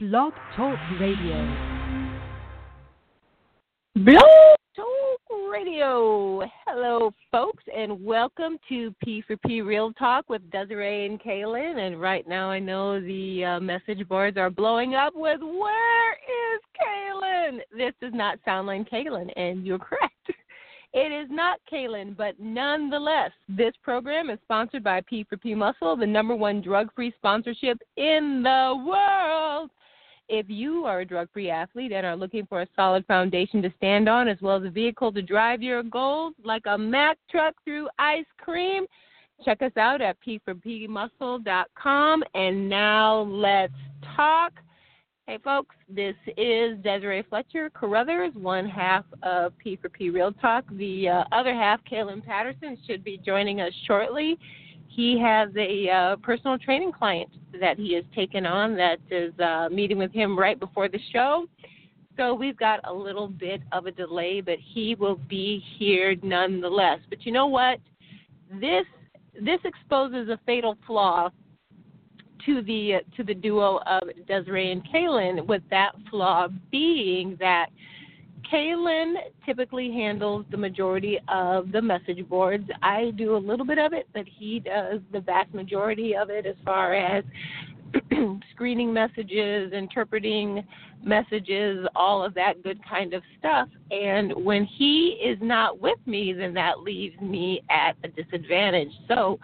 Blog Talk Radio. Blog Talk Radio. Hello, folks, and welcome to P for P Real Talk with Desiree and Kaylin. And right now, I know the uh, message boards are blowing up with "Where is Kaylin?" This does not sound like Kaylin, and you're correct. It is not Kaylin, but nonetheless, this program is sponsored by P for P Muscle, the number one drug-free sponsorship in the world. If you are a drug free athlete and are looking for a solid foundation to stand on, as well as a vehicle to drive your goals, like a Mack truck through ice cream, check us out at p4pmuscle.com. And now let's talk. Hey, folks, this is Desiree Fletcher Carruthers, one half of P4P Real Talk. The uh, other half, Kaylin Patterson, should be joining us shortly he has a uh, personal training client that he has taken on that is uh, meeting with him right before the show. So we've got a little bit of a delay, but he will be here nonetheless. But you know what? This this exposes a fatal flaw to the to the duo of Desiree and Kaylin, with that flaw being that Kaylin typically handles the majority of the message boards. I do a little bit of it, but he does the vast majority of it as far as screening messages, interpreting messages, all of that good kind of stuff. And when he is not with me, then that leaves me at a disadvantage. So,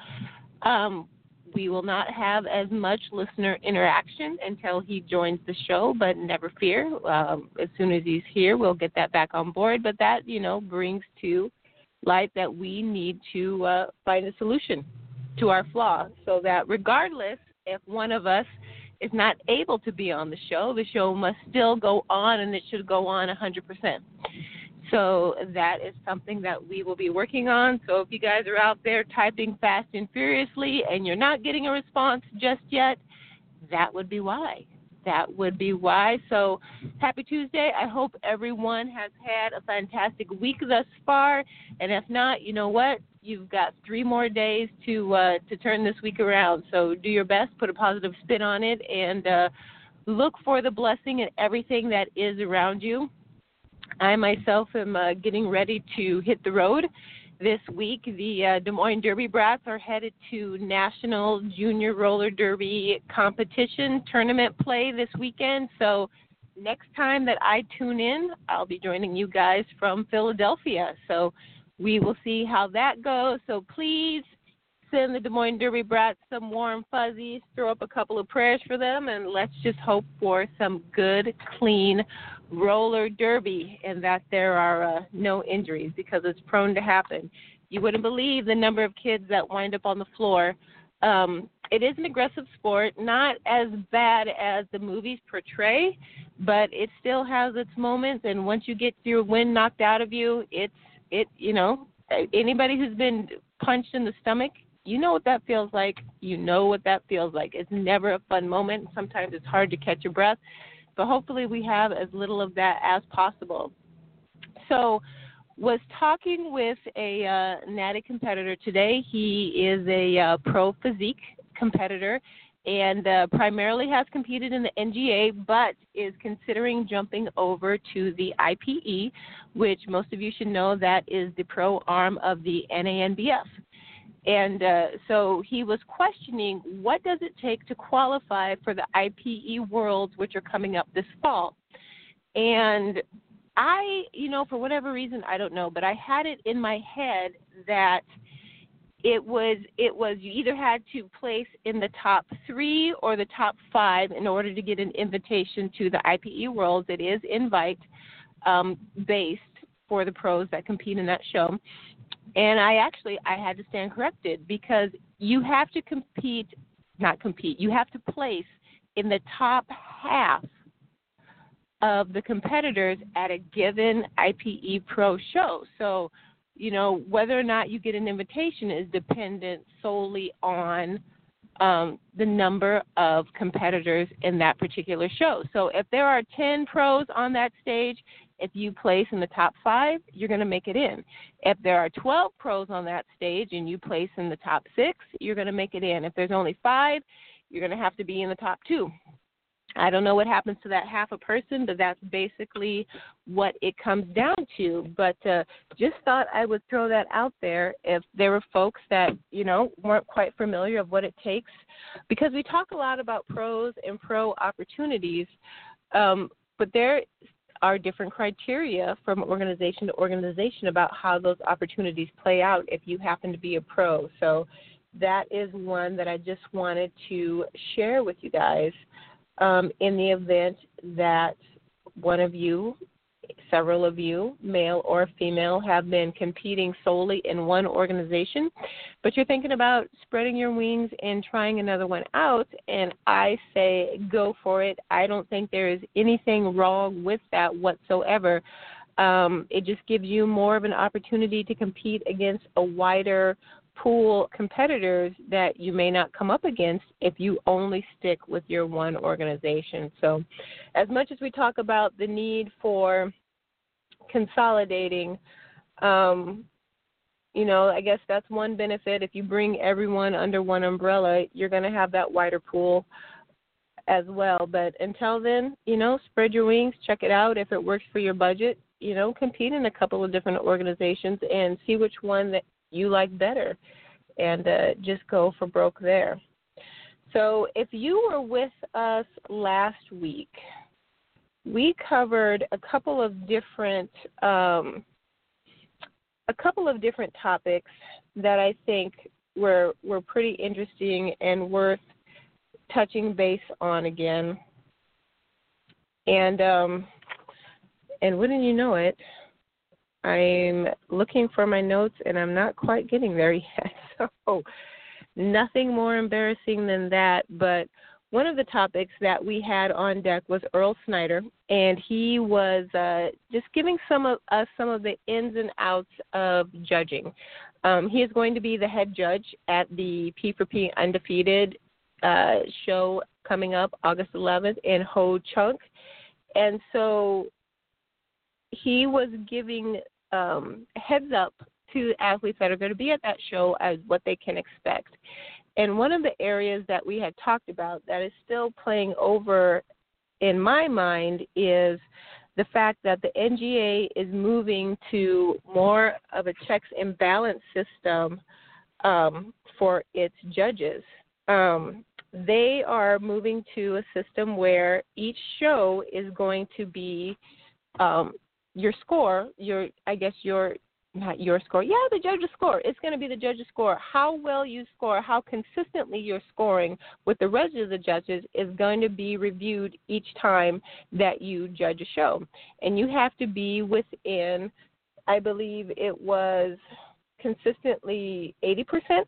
um, we will not have as much listener interaction until he joins the show, but never fear. Um, as soon as he's here, we'll get that back on board. But that, you know, brings to light that we need to uh, find a solution to our flaw so that regardless if one of us is not able to be on the show, the show must still go on and it should go on 100%. So that is something that we will be working on. So if you guys are out there typing fast and furiously and you're not getting a response just yet, that would be why. That would be why. So happy Tuesday. I hope everyone has had a fantastic week thus far. And if not, you know what? You've got three more days to uh, to turn this week around. So do your best, put a positive spin on it, and uh, look for the blessing in everything that is around you I myself am uh, getting ready to hit the road this week. The uh, Des Moines Derby Brats are headed to National Junior Roller Derby competition tournament play this weekend. So next time that I tune in, I'll be joining you guys from Philadelphia. So we will see how that goes. So please send the Des Moines Derby Brats some warm fuzzies, throw up a couple of prayers for them, and let's just hope for some good, clean roller derby and that there are uh, no injuries because it's prone to happen. You wouldn't believe the number of kids that wind up on the floor. Um, it is an aggressive sport, not as bad as the movies portray, but it still has its moments. And once you get your wind knocked out of you, it's it. You know, anybody who's been punched in the stomach, you know what that feels like. You know what that feels like. It's never a fun moment. Sometimes it's hard to catch your breath but hopefully we have as little of that as possible. So, was talking with a uh, natty competitor today. He is a uh, pro physique competitor and uh, primarily has competed in the NGA, but is considering jumping over to the IPE, which most of you should know that is the pro arm of the NANBF. And uh, so he was questioning what does it take to qualify for the IPE Worlds, which are coming up this fall. And I, you know, for whatever reason, I don't know, but I had it in my head that it was it was you either had to place in the top three or the top five in order to get an invitation to the IPE Worlds. It is invite um, based for the pros that compete in that show and I actually I had to stand corrected because you have to compete, not compete. You have to place in the top half of the competitors at a given IPE Pro show. So, you know, whether or not you get an invitation is dependent solely on um, the number of competitors in that particular show. So, if there are 10 pros on that stage if you place in the top five, you're going to make it in. If there are 12 pros on that stage and you place in the top six, you're going to make it in. If there's only five, you're going to have to be in the top two. I don't know what happens to that half a person, but that's basically what it comes down to. But uh, just thought I would throw that out there if there were folks that you know weren't quite familiar of what it takes, because we talk a lot about pros and pro opportunities, um, but there are different criteria from organization to organization about how those opportunities play out if you happen to be a pro. So that is one that I just wanted to share with you guys um, in the event that one of you, several of you, male or female, have been competing solely in one organization, but you're thinking about spreading your wings and trying another one out, and I say go for it. I don't think there is anything wrong with that whatsoever. Um, it just gives you more of an opportunity to compete against a wider pool competitors that you may not come up against if you only stick with your one organization. So, as much as we talk about the need for consolidating, um, you know, I guess that's one benefit. If you bring everyone under one umbrella, you're going to have that wider pool as well. But until then, you know, spread your wings, check it out. If it works for your budget, you know, compete in a couple of different organizations and see which one that you like better and uh, just go for broke there. So, if you were with us last week, we covered a couple of different um, a couple of different topics that I think were were pretty interesting and worth touching base on again. And um, and wouldn't you know it, I'm looking for my notes and I'm not quite getting there yet. So, nothing more embarrassing than that. But one of the topics that we had on deck was Earl Snyder, and he was uh, just giving some of us some of the ins and outs of judging. Um, he is going to be the head judge at the P4P Undefeated uh, show coming up August 11th in Ho Chunk. And so he was giving um, heads up to athletes that are going to be at that show as what they can expect. And one of the areas that we had talked about that is still playing over in my mind is the fact that the NGA is moving to more of a checks and balance system um, for its judges. Um, they are moving to a system where each show is going to be um, your score, your I guess your not your score. Yeah, the judge's score. It's going to be the judge's score. How well you score, how consistently you're scoring with the rest of the judges is going to be reviewed each time that you judge a show. And you have to be within, I believe it was consistently 80%.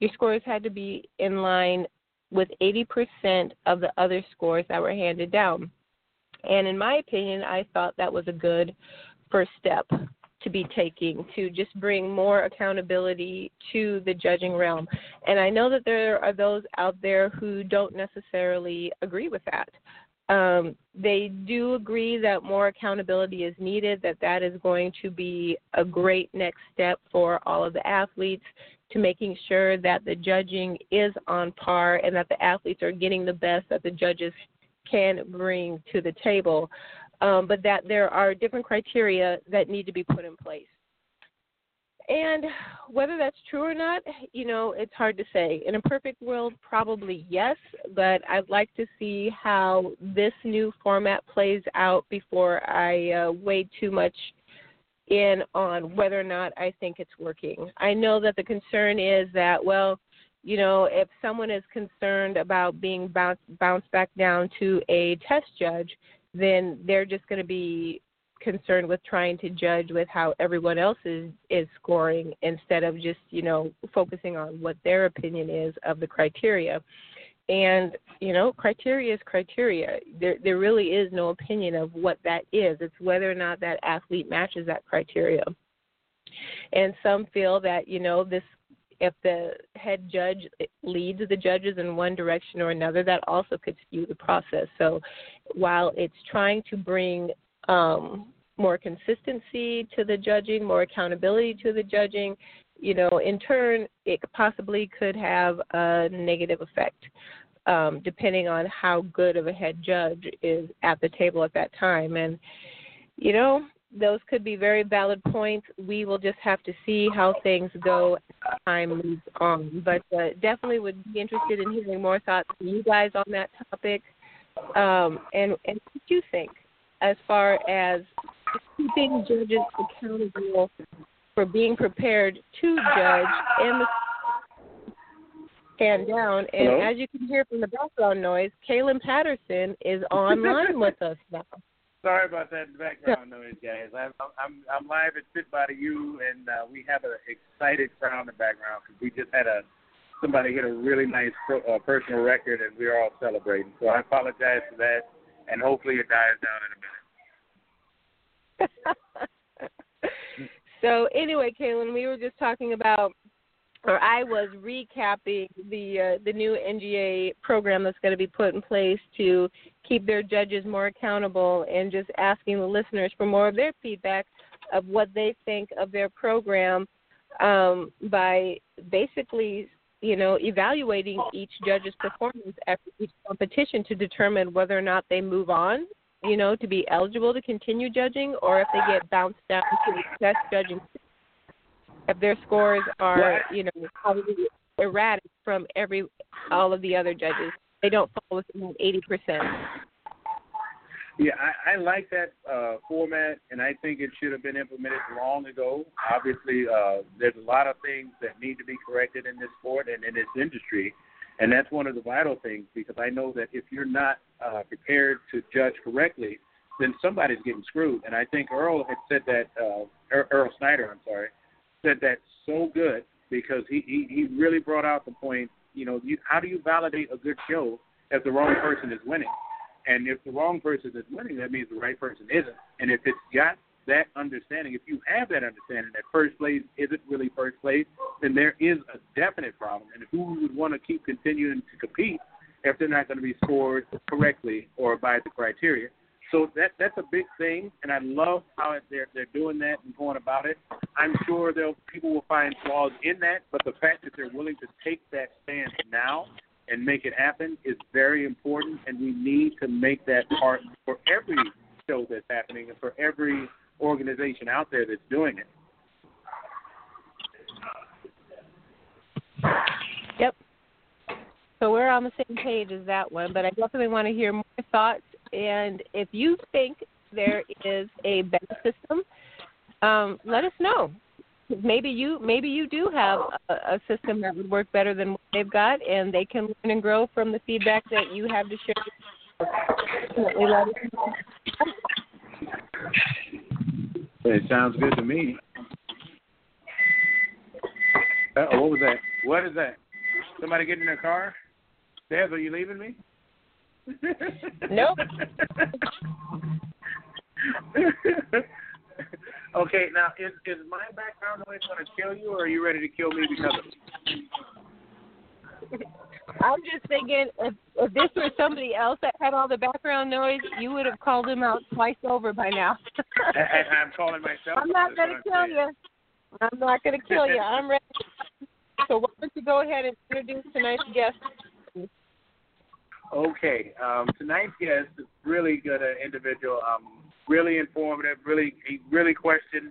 Your scores had to be in line with 80% of the other scores that were handed down. And in my opinion, I thought that was a good first step to be taking to just bring more accountability to the judging realm. And I know that there are those out there who don't necessarily agree with that. Um, they do agree that more accountability is needed, that that is going to be a great next step for all of the athletes to making sure that the judging is on par and that the athletes are getting the best that the judges can bring to the table, um, but that there are different criteria that need to be put in place. And whether that's true or not, you know, it's hard to say. In a perfect world, probably yes, but I'd like to see how this new format plays out before I uh, weigh too much in on whether or not I think it's working. I know that the concern is that, well, you know, if someone is concerned about being bounced, bounced back down to a test judge, then they're just going to be concerned with trying to judge with how everyone else is is scoring instead of just you know focusing on what their opinion is of the criteria. And you know criteria is criteria. There there really is no opinion of what that is. It's whether or not that athlete matches that criteria. And some feel that you know this if the head judge leads the judges in one direction or another, that also could skew the process. So while it's trying to bring um, more consistency to the judging, more accountability to the judging, you know, in turn, it possibly could have a negative effect. um, depending on how good of a head judge is at the table at that time. And, you know, those could be very valid points. We will just have to see how things go as time moves on. But uh, definitely would be interested in hearing more thoughts from you guys on that topic. Um, and, and what do you think as far as keeping judges accountable for being prepared to judge and the stand down. And Hello? as you can hear from the background noise, Kaylin Patterson is online with us now. Sorry about that in the background noise, guys. I'm I'm I'm live at Fit Body U, and uh, we have an excited crowd in the background because we just had a somebody hit a really nice pro, uh, personal record, and we're all celebrating. So I apologize for that, and hopefully it dies down in a minute. so anyway, Kaylin, we were just talking about, or I was recapping the uh, the new NGA program that's going to be put in place to keep their judges more accountable, and just asking the listeners for more of their feedback of what they think of their program um, by basically. You know, evaluating each judge's performance after each competition to determine whether or not they move on you know, to be eligible to continue judging, or if they get bounced down to the test judging. If their scores are, you know, probably erratic from every all of the other judges, they don't fall within eighty percent. Yeah, I, I like that uh, format, and I think it should have been implemented long ago. Obviously, uh, there's a lot of things that need to be corrected in this sport and in this industry, and that's one of the vital things because I know that if you're not uh, prepared to judge correctly, then somebody's getting screwed. And I think Earl had said that, uh, Er- Earl Snyder, I'm sorry, said that so good because he, he, he really brought out the point, you know, you, how do you validate a good show if the wrong person is winning? And if the wrong person is winning, that means the right person isn't. And if it's got that understanding, if you have that understanding that first place isn't really first place, then there is a definite problem. And who would want to keep continuing to compete if they're not going to be scored correctly or by the criteria? So that that's a big thing, and I love how they're they're doing that and going about it. I'm sure they'll people will find flaws in that, but the fact that they're willing to take that stance now and make it happen is very important, and we need to make that part for every show that's happening and for every organization out there that's doing it. Yep. So we're on the same page as that one, but I definitely want to hear more thoughts. And if you think there is a better system, um, let us know. Maybe you maybe you do have a, a system that would work better than what they've got, and they can learn and grow from the feedback that you have to share. It sounds good to me. Uh, what was that? What is that? Somebody getting in their car? Dad, are you leaving me? Nope. okay, now is is my background noise going to kill you, or are you ready to kill me because of it? I'm just thinking if if this were somebody else that had all the background noise, you would have called him out twice over by now. I, I'm calling myself. I'm not gonna kill I'm you. I'm not gonna kill you. I'm ready. So why don't you go ahead and introduce tonight's guest? Okay, um, tonight's guest is really good individual. Um, really informative. Really, he really questioned.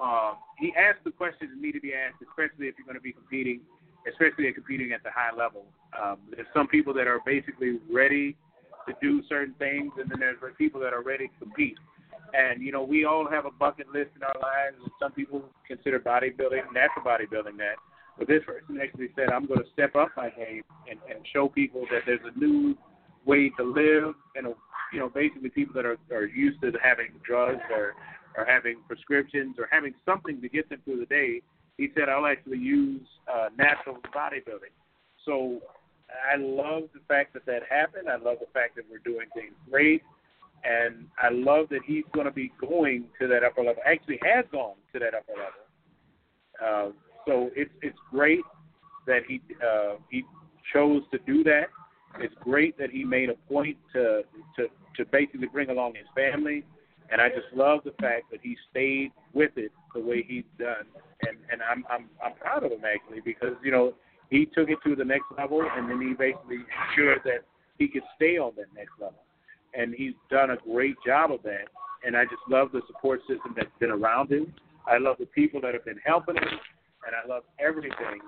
Um, he asked the questions that need to be asked, especially if you're going to be competing, especially if competing at the high level. Um, there's some people that are basically ready to do certain things, and then there's people that are ready to compete. And you know, we all have a bucket list in our lives. And some people consider bodybuilding, natural bodybuilding, that. But this person actually said, "I'm going to step up my game and, and show people that there's a new way to live." And you know, basically people that are are used to having drugs or or having prescriptions or having something to get them through the day. He said, "I'll actually use uh, natural bodybuilding." So I love the fact that that happened. I love the fact that we're doing things great. And I love that he's going to be going to that upper level. Actually, has gone to that upper level. Uh, so it's it's great that he uh, he chose to do that. It's great that he made a point to to to basically bring along his family, and I just love the fact that he stayed with it the way he's done. And and I'm I'm I'm proud of him actually because you know he took it to the next level, and then he basically ensured that he could stay on that next level. And he's done a great job of that. And I just love the support system that's been around him. I love the people that have been helping him, and I love everything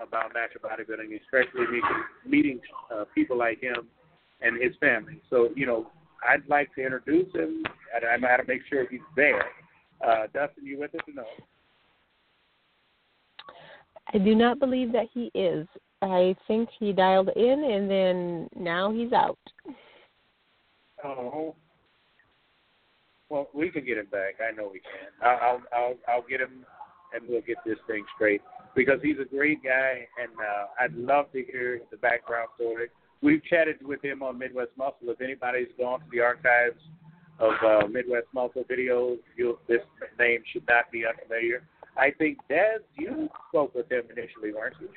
about natural bodybuilding, especially meeting, meeting uh, people like him and his family. So, you know, I'd like to introduce him. and I, I got to make sure he's there. Uh, Dustin, you with us or no? I do not believe that he is. I think he dialed in and then now he's out. Oh. Well, we can get him back. I know we can. I'll I'll I'll get him, and we'll get this thing straight because he's a great guy, and uh, I'd love to hear the background story. We've chatted with him on Midwest Muscle. If anybody's gone to the archives of uh, Midwest Muscle videos, you'll, this name should not be unfamiliar. I think Des, you spoke with him initially, weren't you?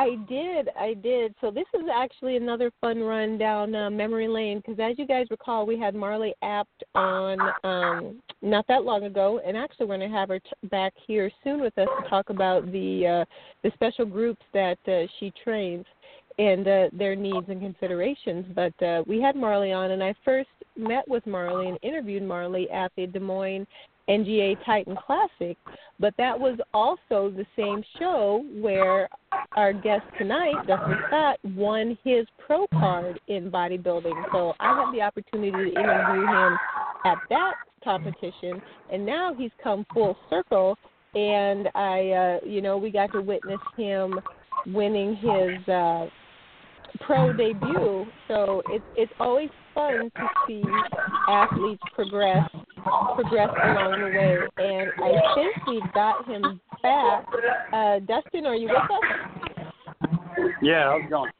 I did, I did. So this is actually another fun run down uh, memory lane because, as you guys recall, we had Marley Apt on um, not that long ago, and actually we're going to have her t- back here soon with us to talk about the uh, the special groups that uh, she trains and uh, their needs and considerations. But uh, we had Marley on, and I first met with Marley and interviewed Marley at the Des Moines NGA Titan Classic, but that was also the same show where our guest tonight, Dustin Scott, won his pro card in bodybuilding. So I had the opportunity to interview him at that competition, and now he's come full circle. And I, uh, you know, we got to witness him winning his uh, pro debut. So it's it's always fun to see athletes progress progress along the way. And I think we've got him back. Uh, Dustin, are you with us? Yeah, how's it going?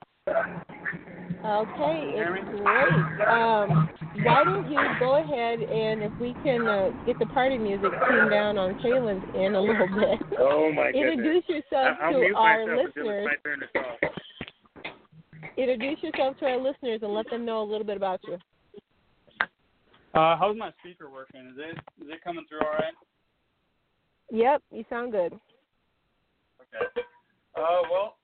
Okay, it's great. Um, why don't you go ahead and if we can uh, get the party music tuned down on Kaylin's in a little bit. Oh my goodness. Introduce yourself I'll to our listeners. Introduce yourself to our listeners and let them know a little bit about you. Uh, how's my speaker working? Is it is it coming through all right? Yep, you sound good. Okay. Uh, well,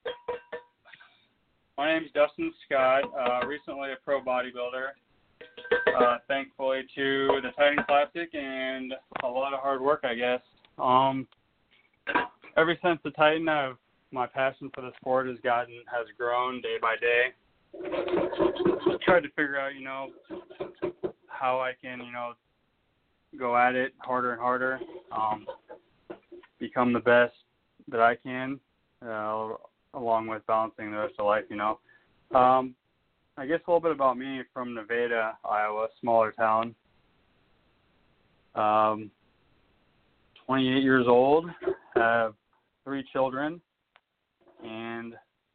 my name's Dustin Scott. Uh, recently a pro bodybuilder. Uh, thankfully to the Titan Classic and a lot of hard work, I guess. Um, ever since the Titan, I've my passion for the sport has gotten has grown day by day. Tried to figure out, you know, how I can, you know, go at it harder and harder, um, become the best that I can, uh, along with balancing the rest of life, you know. Um, I guess a little bit about me from Nevada, Iowa, smaller town. Um, 28 years old, have three children,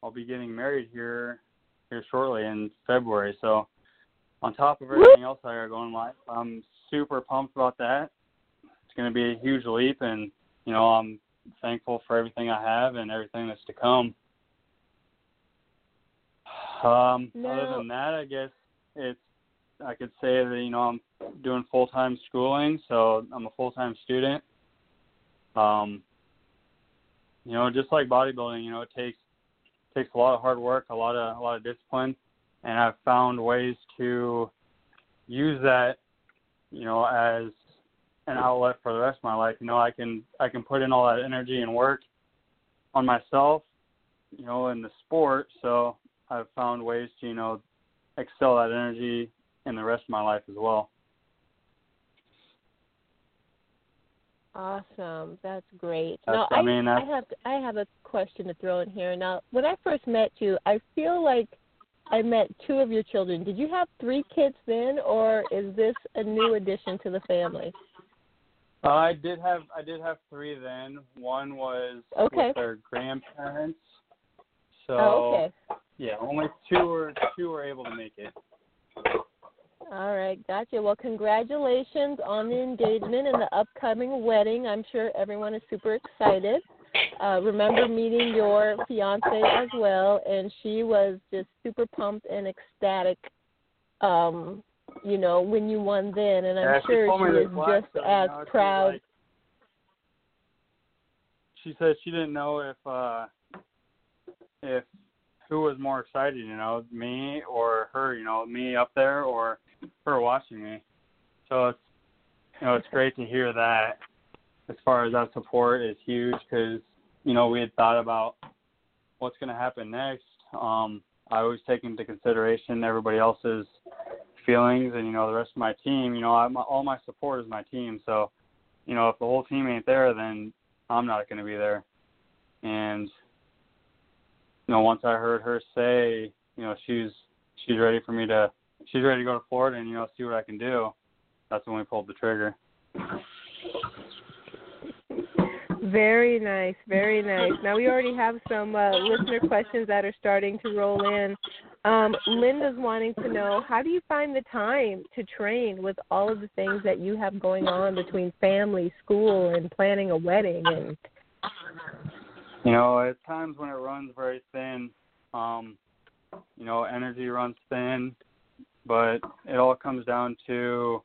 I'll be getting married here here shortly in February. So, on top of everything else I got going in life, I'm super pumped about that. It's going to be a huge leap, and you know I'm thankful for everything I have and everything that's to come. Um, No. Other than that, I guess it's I could say that you know I'm doing full time schooling, so I'm a full time student. Um, you know, just like bodybuilding, you know, it takes takes a lot of hard work, a lot of a lot of discipline, and I've found ways to use that, you know, as an outlet for the rest of my life. You know, I can I can put in all that energy and work on myself, you know, in the sport. So I've found ways to, you know, excel that energy in the rest of my life as well. Awesome, that's great. That's- now, I mean, I have I have a question to throw in here. Now, when I first met you, I feel like I met two of your children. Did you have three kids then, or is this a new addition to the family? Uh, I did have I did have three then. One was Okay. with their grandparents. So oh, okay. yeah, only two were two were able to make it. All right, gotcha. Well, congratulations on the engagement and the upcoming wedding. I'm sure everyone is super excited. Uh, remember meeting your fiance as well, and she was just super pumped and ecstatic. Um, you know, when you won then, and I'm yeah, sure she is just as you know, she was proud. like- she said she didn't know if uh if who was more excited, you know, me or her, you know, me up there or her watching me. So it's you know it's great to hear that. As far as that support is huge because you know we had thought about what's going to happen next. Um, I always take into consideration everybody else's feelings and you know the rest of my team. You know, I'm, all my support is my team. So, you know, if the whole team ain't there, then I'm not going to be there. And you know, once I heard her say, you know, she's she's ready for me to she's ready to go to Florida and you know see what I can do. That's when we pulled the trigger. Very nice, very nice. Now we already have some uh, listener questions that are starting to roll in. Um, Linda's wanting to know how do you find the time to train with all of the things that you have going on between family, school, and planning a wedding and you know, at times when it runs very thin, um, you know, energy runs thin, but it all comes down to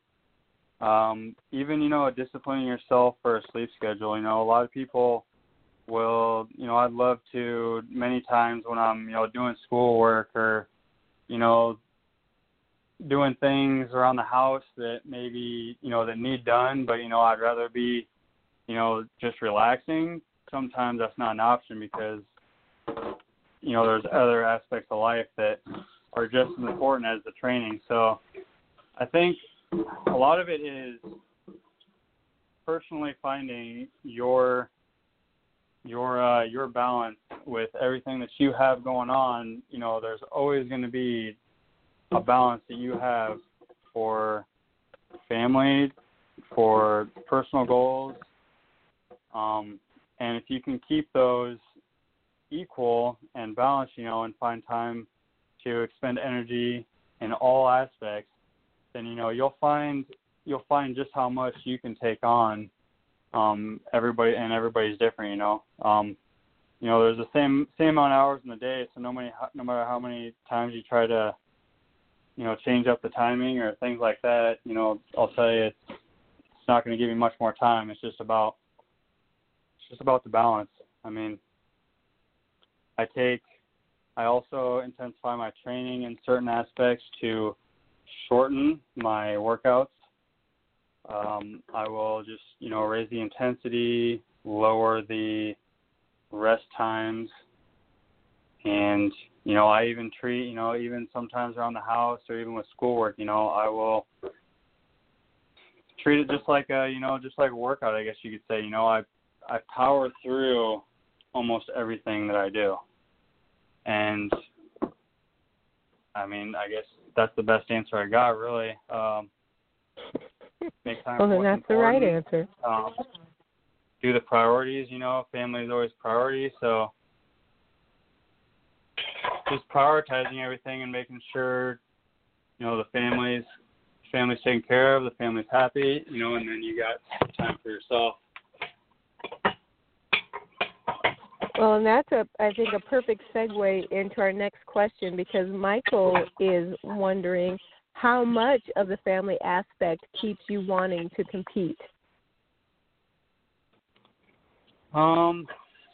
um, even, you know, disciplining yourself for a sleep schedule. You know, a lot of people will, you know, I'd love to many times when I'm, you know, doing schoolwork or, you know, doing things around the house that maybe, you know, that need done, but, you know, I'd rather be, you know, just relaxing sometimes that's not an option because you know there's other aspects of life that are just as important as the training. So I think a lot of it is personally finding your your uh, your balance with everything that you have going on. You know, there's always going to be a balance that you have for family, for personal goals, um, and if you can keep those equal and balanced, you know, and find time to expend energy in all aspects, then you know you'll find you'll find just how much you can take on. Um, everybody and everybody's different, you know. Um, you know, there's the same same amount of hours in the day, so no many no matter how many times you try to, you know, change up the timing or things like that, you know, I'll tell you it's it's not going to give you much more time. It's just about just about the balance. I mean, I take, I also intensify my training in certain aspects to shorten my workouts. Um, I will just, you know, raise the intensity, lower the rest times, and you know, I even treat, you know, even sometimes around the house or even with schoolwork, you know, I will treat it just like a, you know, just like a workout, I guess you could say. You know, I I power through almost everything that I do. And I mean, I guess that's the best answer I got, really. Um, make time well, then that's important. the right answer. Um, do the priorities, you know, family is always priority, so just prioritizing everything and making sure, you know, the family's family's taken care of, the family's happy, you know, and then you got time for yourself. Well, and that's a I think a perfect segue into our next question because Michael is wondering how much of the family aspect keeps you wanting to compete. Um,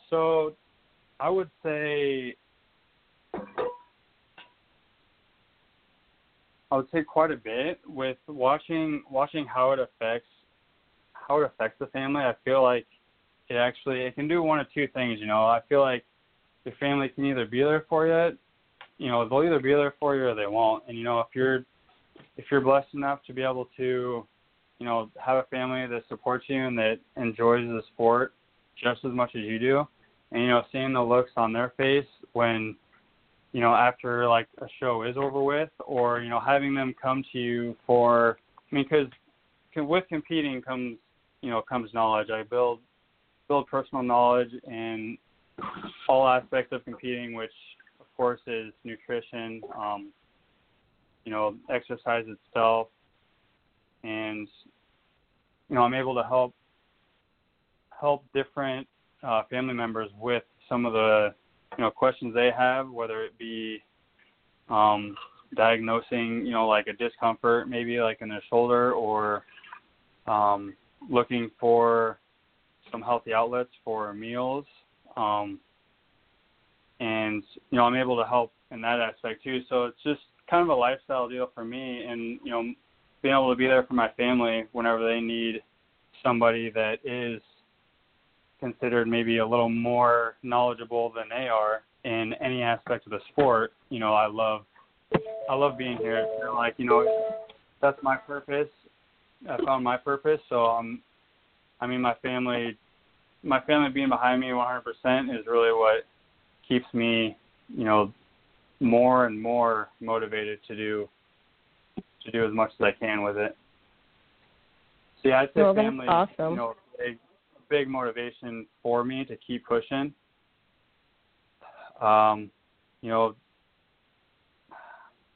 so I would say I would say quite a bit with watching watching how it affects how it affects the family. I feel like it actually it can do one of two things. You know, I feel like your family can either be there for you, you know, they'll either be there for you or they won't. And you know, if you're if you're blessed enough to be able to, you know, have a family that supports you and that enjoys the sport just as much as you do, and you know, seeing the looks on their face when you know after like a show is over with, or you know, having them come to you for, I mean, because with competing comes you know comes knowledge. I build build personal knowledge in all aspects of competing, which of course is nutrition, um, you know, exercise itself, and you know I'm able to help help different uh, family members with some of the you know questions they have, whether it be um, diagnosing you know like a discomfort maybe like in their shoulder or um, looking for some healthy outlets for meals. Um, and you know I'm able to help in that aspect too. So it's just kind of a lifestyle deal for me, and you know being able to be there for my family whenever they need somebody that is considered maybe a little more knowledgeable than they are in any aspect of the sport. You know, I love I love being here. Like you know that's my purpose. I found my purpose, so I'm. I mean, my family, my family being behind me 100% is really what keeps me, you know, more and more motivated to do to do as much as I can with it. So yeah, I'd say well, family, awesome. you know, big big motivation for me to keep pushing. Um, you know,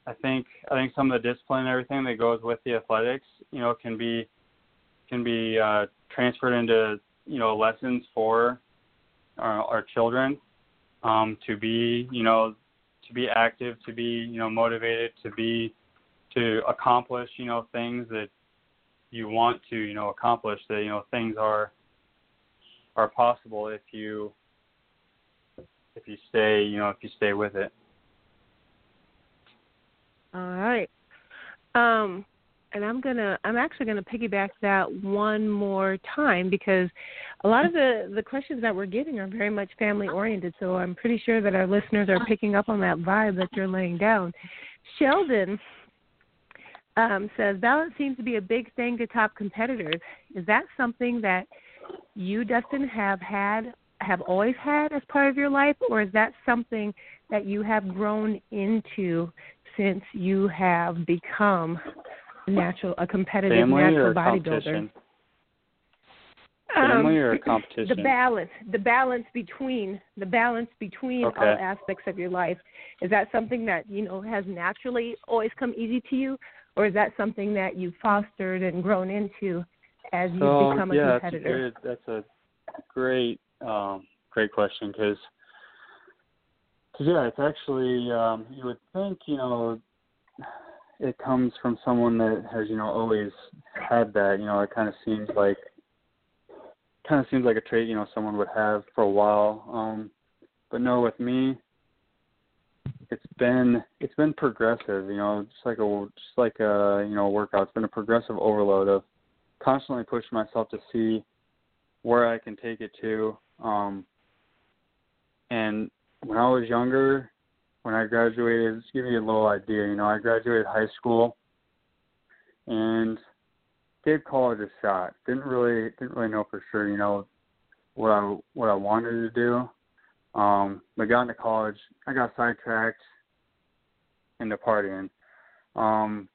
I think I think some of the discipline and everything that goes with the athletics, you know, can be can be uh, transferred into you know lessons for our, our children um, to be you know to be active, to be you know motivated, to be to accomplish you know things that you want to you know accomplish. That you know things are are possible if you if you stay you know if you stay with it. All right. Um, and I'm gonna I'm actually gonna piggyback that one more time because a lot of the the questions that we're getting are very much family oriented. So I'm pretty sure that our listeners are picking up on that vibe that you're laying down. Sheldon um, says balance seems to be a big thing to top competitors. Is that something that you, Dustin, have had have always had as part of your life, or is that something that you have grown into since you have become natural a competitive Family natural bodybuilder? competition? Family or Um, competition? The balance, the balance between the balance between Okay. all aspects of your life. Is that something that you know has naturally always come easy to you, or is that something that you've fostered and grown into as you've so, become a yeah, competitor? That's a, that's a great, um, great question because, yeah, it's actually um, you would think you know it comes from someone that has you know always had that. You know, it kind of seems like kind of seems like a trait you know someone would have for a while. Um, but no, with me, it's been it's been progressive. You know, just like a just like a you know workout. It's been a progressive overload of constantly pushing myself to see where I can take it to. Um, and when I was younger, when I graduated, just give you a little idea, you know, I graduated high school and gave college a shot. Didn't really didn't really know for sure, you know, what I what I wanted to do. Um, but got into college, I got sidetracked into partying. Um,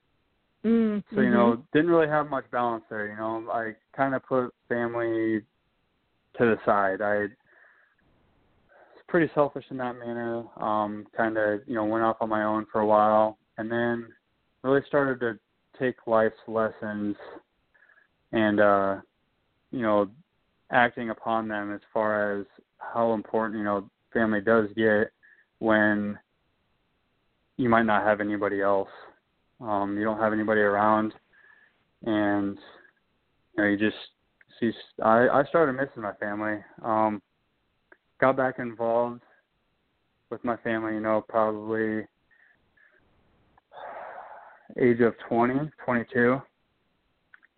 Mm, so you know, didn't really have much balance there. You know, I kind of put family to the side. I pretty selfish in that manner. Um, kind of you know went off on my own for a while, and then really started to take life's lessons and uh, you know acting upon them as far as how important you know family does get when you might not have anybody else um, you don't have anybody around, and you know you just see. I I started missing my family. Um, got back involved with my family. You know, probably age of 20, 22,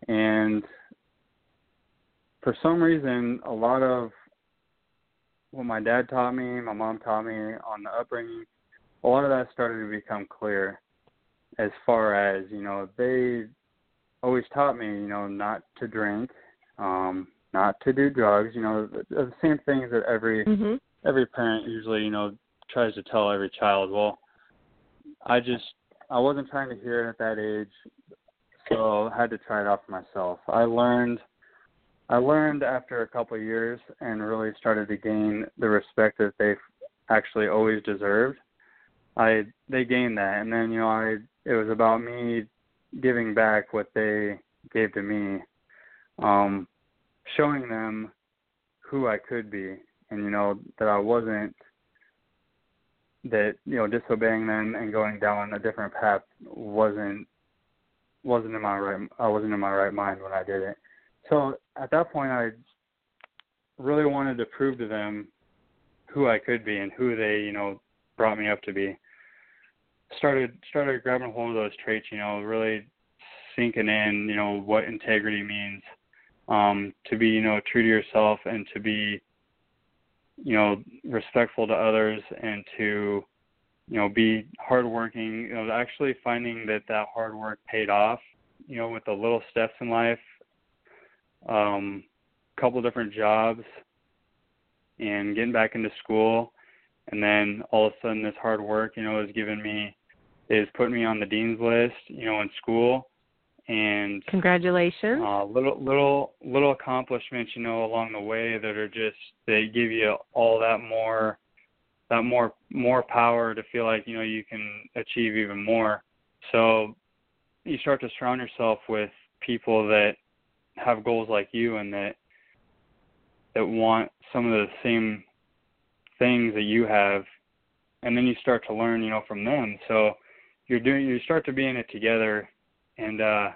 and for some reason, a lot of what my dad taught me, my mom taught me on the upbringing, a lot of that started to become clear as far as you know they always taught me you know not to drink um not to do drugs you know the, the same things that every Mhm. every parent usually you know tries to tell every child. Well i just i wasn't trying to hear it at that age so i had to try it out for myself. I learned i learned after a couple of years and really started to gain the respect that they've actually always deserved. I they gained that. And then you know i it was about me giving back what they gave to me. Um showing them who I could be and you know that I wasn't that you know disobeying them and going down a different path wasn't wasn't in my right I wasn't in my right mind when I did it. So at that point I really wanted to prove to them who I could be and who they you know brought me up to be. Started started grabbing hold of those traits, you know, really sinking in, you know, what integrity means. Um, to be, you know, true to yourself and to be, you know, respectful to others and to, you know, be hardworking. You know, actually finding that that hard work paid off. You know, with the little steps in life. Um, couple different jobs and getting back into school and then all of a sudden this hard work you know is giving me is putting me on the dean's list you know in school and congratulations. uh little little little accomplishments you know along the way that are just they give you all that more that more more power to feel like you know you can achieve even more. So you start to surround yourself with people that have goals like you and that that want some of the same things that you have and then you start to learn you know from them. So you're doing you start to be in it together and uh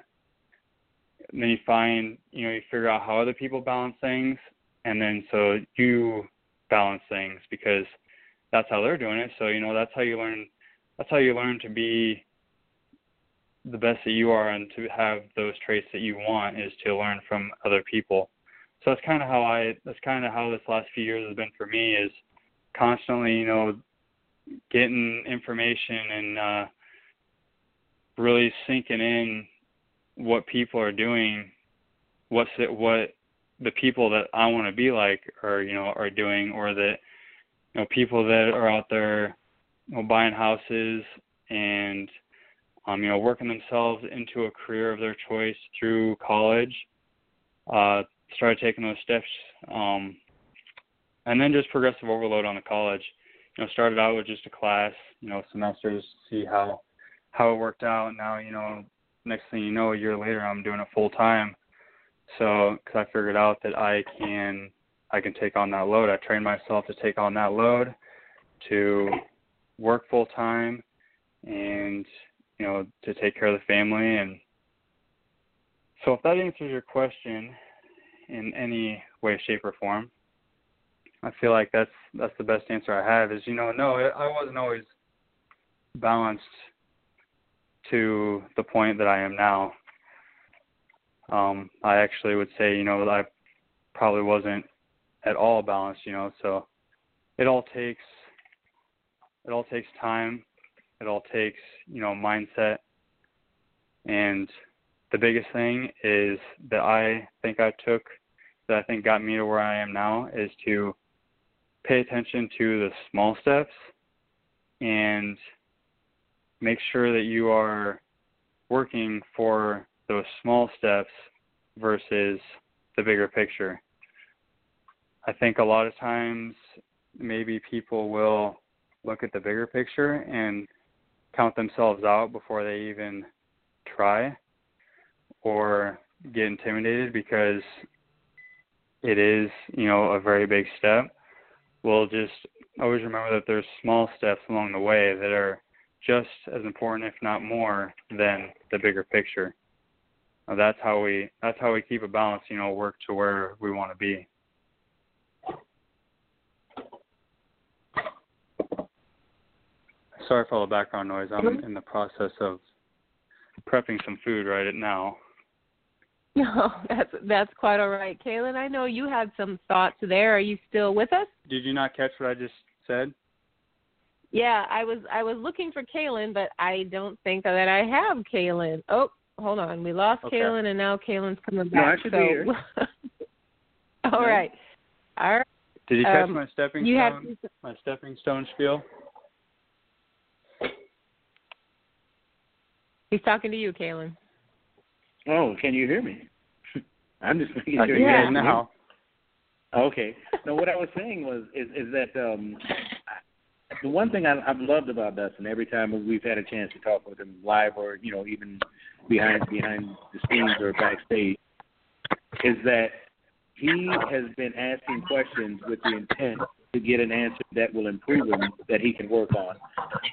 then you find you know you figure out how other people balance things and then so you balance things because that's how they're doing it. So you know that's how you learn that's how you learn to be the best that you are and to have those traits that you want is to learn from other people. So that's kind of how I that's kind of how this last few years has been for me is constantly you know getting information and uh really sinking in what people are doing what's it what the people that I want to be like are you know are doing or that you know people that are out there you know buying houses and um you know working themselves into a career of their choice through college uh started taking those steps. Um, and then just progressive overload on the college. You know, started out with just a class, you know, semesters, see how how it worked out. Now, you know, next thing you know, a year later, I'm doing it full time. So, because I figured out that I can I can take on that load. I trained myself to take on that load, to work full time, and you know, to take care of the family. And so, if that answers your question, in any way, shape, or form. I feel like that's that's the best answer I have. Is you know, no, I wasn't always balanced to the point that I am now. Um, I actually would say, you know, I probably wasn't at all balanced, you know. So it all takes it all takes time. It all takes, you know, mindset and the biggest thing is that I think I took that I think got me to where I am now is to pay attention to the small steps and make sure that you are working for those small steps versus the bigger picture. I think a lot of times maybe people will look at the bigger picture and count themselves out before they even try or get intimidated because it is, you know, a very big step, we'll just always remember that there's small steps along the way that are just as important, if not more, than the bigger picture. Now, that's how we that's how we keep a balance, you know, work to where we want to be. Sorry for all the background noise. I'm mm-hmm. in the process of prepping some food right now. No, that's that's quite all right, Kaylin. I know you had some thoughts there. Are you still with us? Did you not catch what I just said? Yeah, I was I was looking for Kaylin, but I don't think that I have Kaylin. Oh, hold on, we lost okay. Kaylin, and now Kaylin's coming back. No, I should so, be here. all No. right, all right. Did you catch Um, my stepping You have stone? My stepping stone spiel. he's talking to you, Kaylin. Oh, can you hear me? I'm just making sure can you hear Yeah. guys you can now. Okay. No, what I was saying was is is that um the one thing I, I've loved about Dustin every time we've had a chance to talk with him live or you know even behind behind the scenes or backstage is that he has been asking questions with the intent to get an answer that will improve him that he can work on.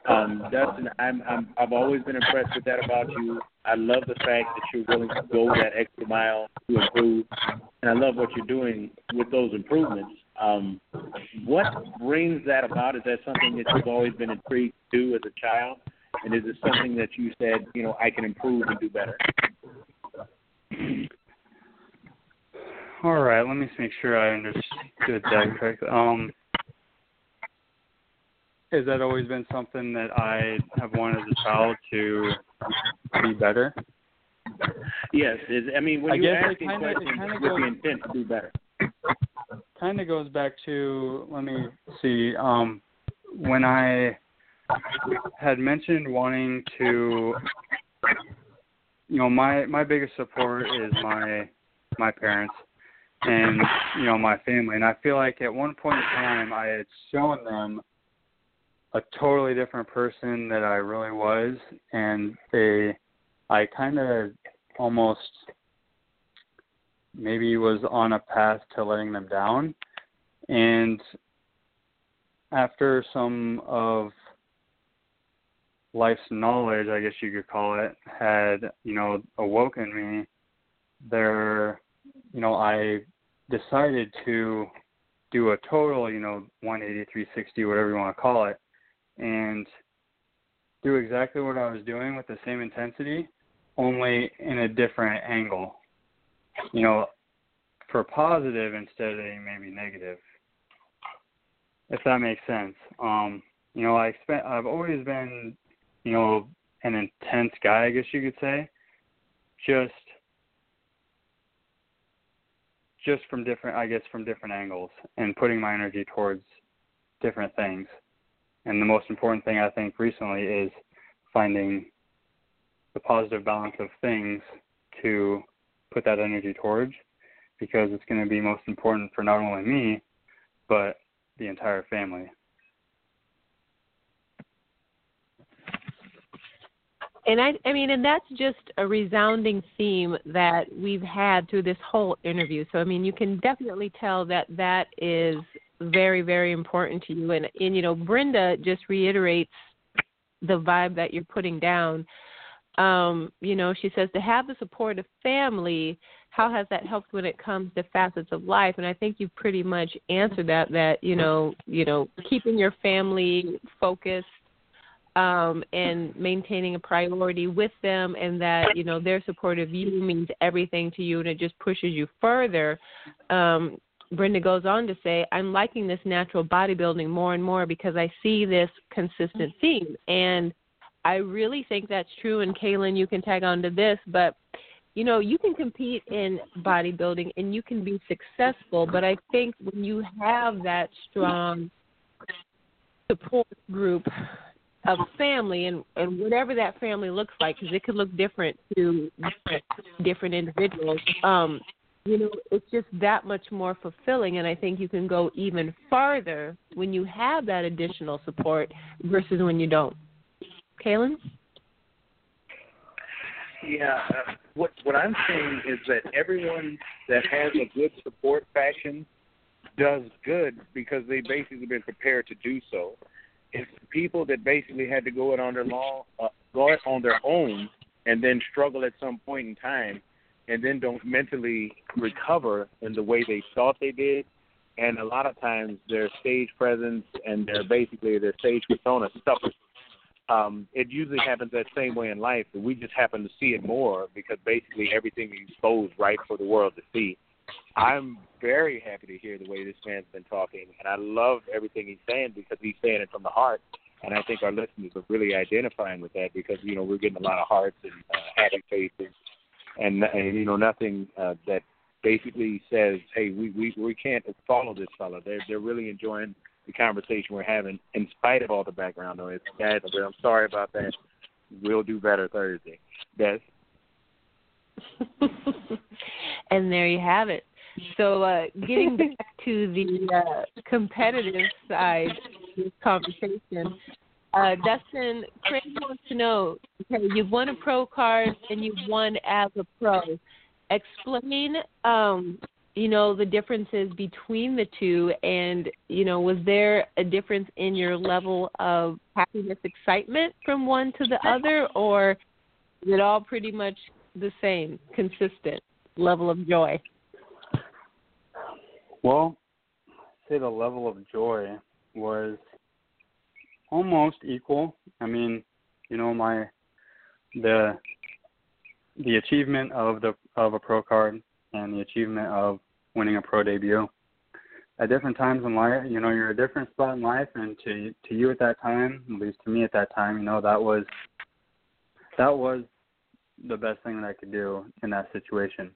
Um, Dustin, I'm, I'm I've always been impressed with that about you. I love the fact that you're willing to go that extra mile to improve, and I love what you're doing with those improvements. Um, what brings that about? Is that something that you've always been intrigued to as a child? And is it something that you said, you know, I can improve and do better? All right, let me make sure I understood that correctly. Um, has that always been something that I have wanted as a child to be better? Yes, is, I mean when I you're guess it asking kinda- it questions with goes- the intent to do better. Kind of goes back to let me see. Um, when I had mentioned wanting to, you know, my my biggest support is my my parents and you know my family, and I feel like at one point in time I had shown them a totally different person that I really was, and they, I kind of almost maybe was on a path to letting them down. And after some of life's knowledge, I guess you could call it, had, you know, awoken me, there, you know, I decided to do a total, you know, 180, 360, whatever you want to call it, and do exactly what I was doing with the same intensity, only in a different angle you know, for positive instead of maybe negative. If that makes sense. Um, you know, I expect I've always been, you know, an intense guy, I guess you could say. Just just from different I guess from different angles and putting my energy towards different things. And the most important thing I think recently is finding the positive balance of things to put that energy towards because it's going to be most important for not only me but the entire family. And I, I mean, and that's just a resounding theme that we've had through this whole interview. So, I mean, you can definitely tell that that is very, very important to you. And, and you know, Brenda just reiterates the vibe that you're putting down. Um, you know, she says to have the support of family. How has that helped when it comes to facets of life? And I think you've pretty much answered that. That you know, you know, keeping your family focused um, and maintaining a priority with them, and that you know their support of you means everything to you, and it just pushes you further. Um, Brenda goes on to say, "I'm liking this natural bodybuilding more and more because I see this consistent theme, and I really think that's true." And Kaylin, you can tag on to this, but you know, you can compete in bodybuilding and you can be successful, but I think when you have that strong support group of family and and whatever that family looks like because it could look different to different, individuals um you know it's just that much more fulfilling and i think you can go even farther when you have that additional support versus when you don't kaylin Yeah, uh, what what I'm saying is that everyone that has a good support faction does good because they basically been prepared to do so. It's people that basically had to go it on their long, uh, go it on their own, and then struggle at some point in time, and then don't mentally recover in the way they thought they did. And a lot of times their stage presence and their basically their stage persona suffers um, it usually happens that same way in life, but we just happen to see it more because basically everything is exposed right for the world to see. I'm very happy to hear the way this man's been talking, and I love everything he's saying because he's saying it from the heart. And I think our listeners are really identifying with that because you know we're getting a lot of hearts and uh, happy faces, and, and you know nothing uh, that basically says, "Hey, we we we can't follow this fellow." They're they're really enjoying the conversation we're having, in spite of all the background noise. Guys, I'm sorry about that. We'll do better Thursday. Des? and there you have it. So, uh, getting back to the uh, competitive side of this conversation, uh, Dustin, Craig wants to know okay, you've won a pro card and you've won as a pro. Explain, um, you know, the differences between the two, and you know, was there a difference in your level of happiness, excitement from one to the other, or is it all pretty much the same, consistent level of joy? Well, say the level of joy was almost equal. I mean, you know, my the the achievement of the of a pro card and the achievement of winning a pro debut at different times in life. You know you're a different spot in life and to to you at that time at least to me at that time you know that was that was the best thing that i could do in that situation.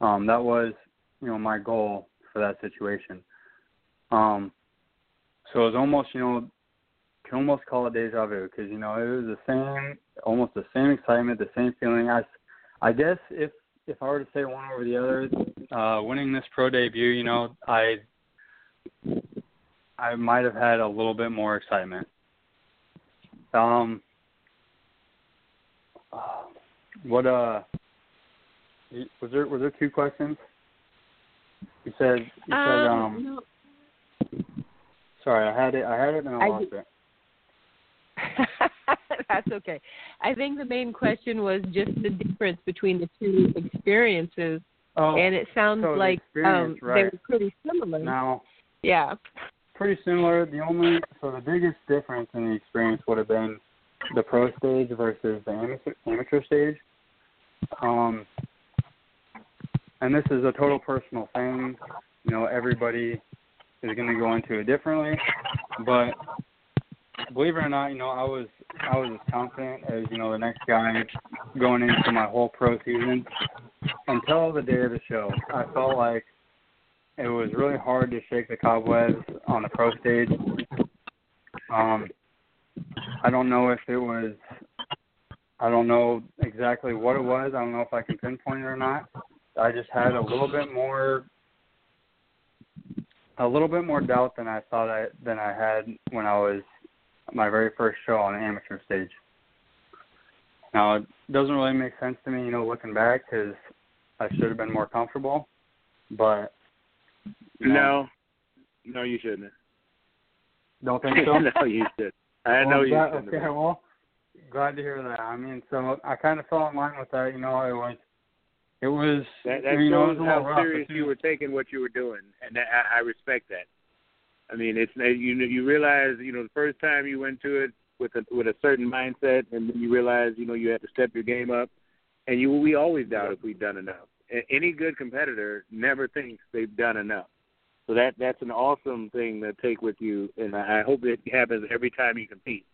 Um that was you know my goal for that situation. Um so it was almost you know can almost call it deja vu because you know it was the same almost the same excitement the same feeling. I I guess if if I were to say one over the other, uh, winning this pro debut, you know, I I might have had a little bit more excitement. Um, what uh, was there was there two questions? You said you um, said um. No. Sorry, I had it. I had it and I, I lost did- it. That's okay. I think the main question was just the difference between the two experiences, Oh, and it sounds so the like um, experience, they right. were pretty similar. now Yeah. pretty similar. The only so the biggest difference in the experience would have been the pro stage versus the amateur amateur stage. Um, and this is a total personal thing. You know, everybody is going to go into it differently, but believe it or not, you know, I was I was as confident as you know the next guy going into my whole pro season until the day of the show. I felt like it was really hard to shake the cobwebs on the pro stage. Um, I don't know if it was, I don't know exactly what it was. I don't know if I can pinpoint it or not. I just had a little bit more, a little bit more doubt than I thought I than I had when I was my very first show on the amateur stage. Now it doesn't really make sense to me, you know, looking back because I should have been more comfortable, but you know, No, no, you shouldn't. don't think so. no, you should. I Well, know you glad, shouldn't. Okay, well, glad to hear that. I mean, so I kind of fell in line with that. You know, it was, it was, That, that you know, it shows was how rough, serious you were taking what you were doing, and that, I, I respect that. I mean, it's you you realize you know the first time you went to it with a with a certain mindset, and then you realize you know you had to step your game up, and you we always doubt if we've done enough. Any good competitor never thinks they've done enough. So that that's an awesome thing to take with you, and I hope it happens every time you compete.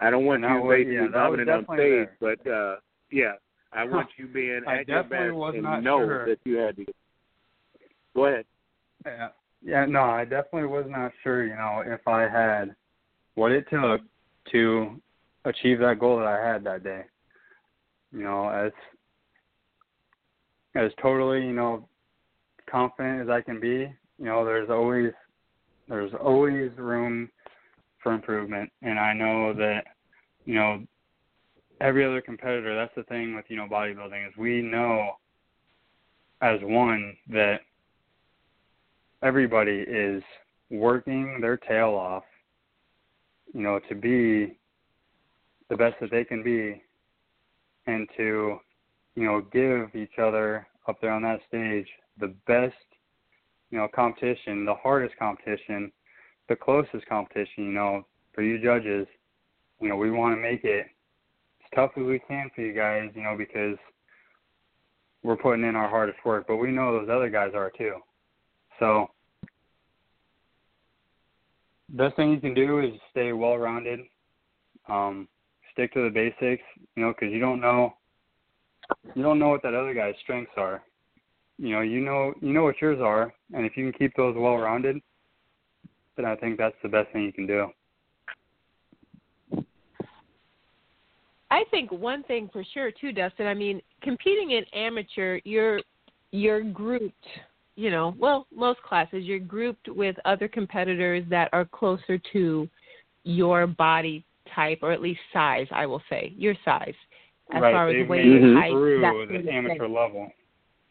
I don't want you was- basically yeah, that was vomiting on stage, but uh yeah, I want you being I at your definitely best was and not know sure. that you had to. Go ahead. Yeah, yeah, no, I definitely was not sure. You know, if I had what it took to achieve that goal that I had that day. You know, as as totally, you know, confident as I can be. You know, there's always there's always room for improvement, and I know that you know every other competitor. That's the thing with you know bodybuilding is we know as one that everybody is working their tail off, you know, to be the best that they can be and to, you know, give each other up there on that stage the best, you know, competition, the hardest competition, the closest competition, you know, for you judges, you know, we want to make it as tough as we can for you guys, you know, because we're putting in our hardest work, but we know those other guys are too. So, best thing you can do is stay well rounded. Um, stick to the basics, you know, because you don't know you don't know what that other guy's strengths are. You know, you know you know what yours are, and if you can keep those well rounded, then I think that's the best thing you can do. I think one thing for sure too, Dustin. I mean, competing in amateur, you're you're grouped. You know, well, most classes you're grouped with other competitors that are closer to your body type or at least size. I will say your size, as right, far as weight, it height, through that the of thing. amateur level.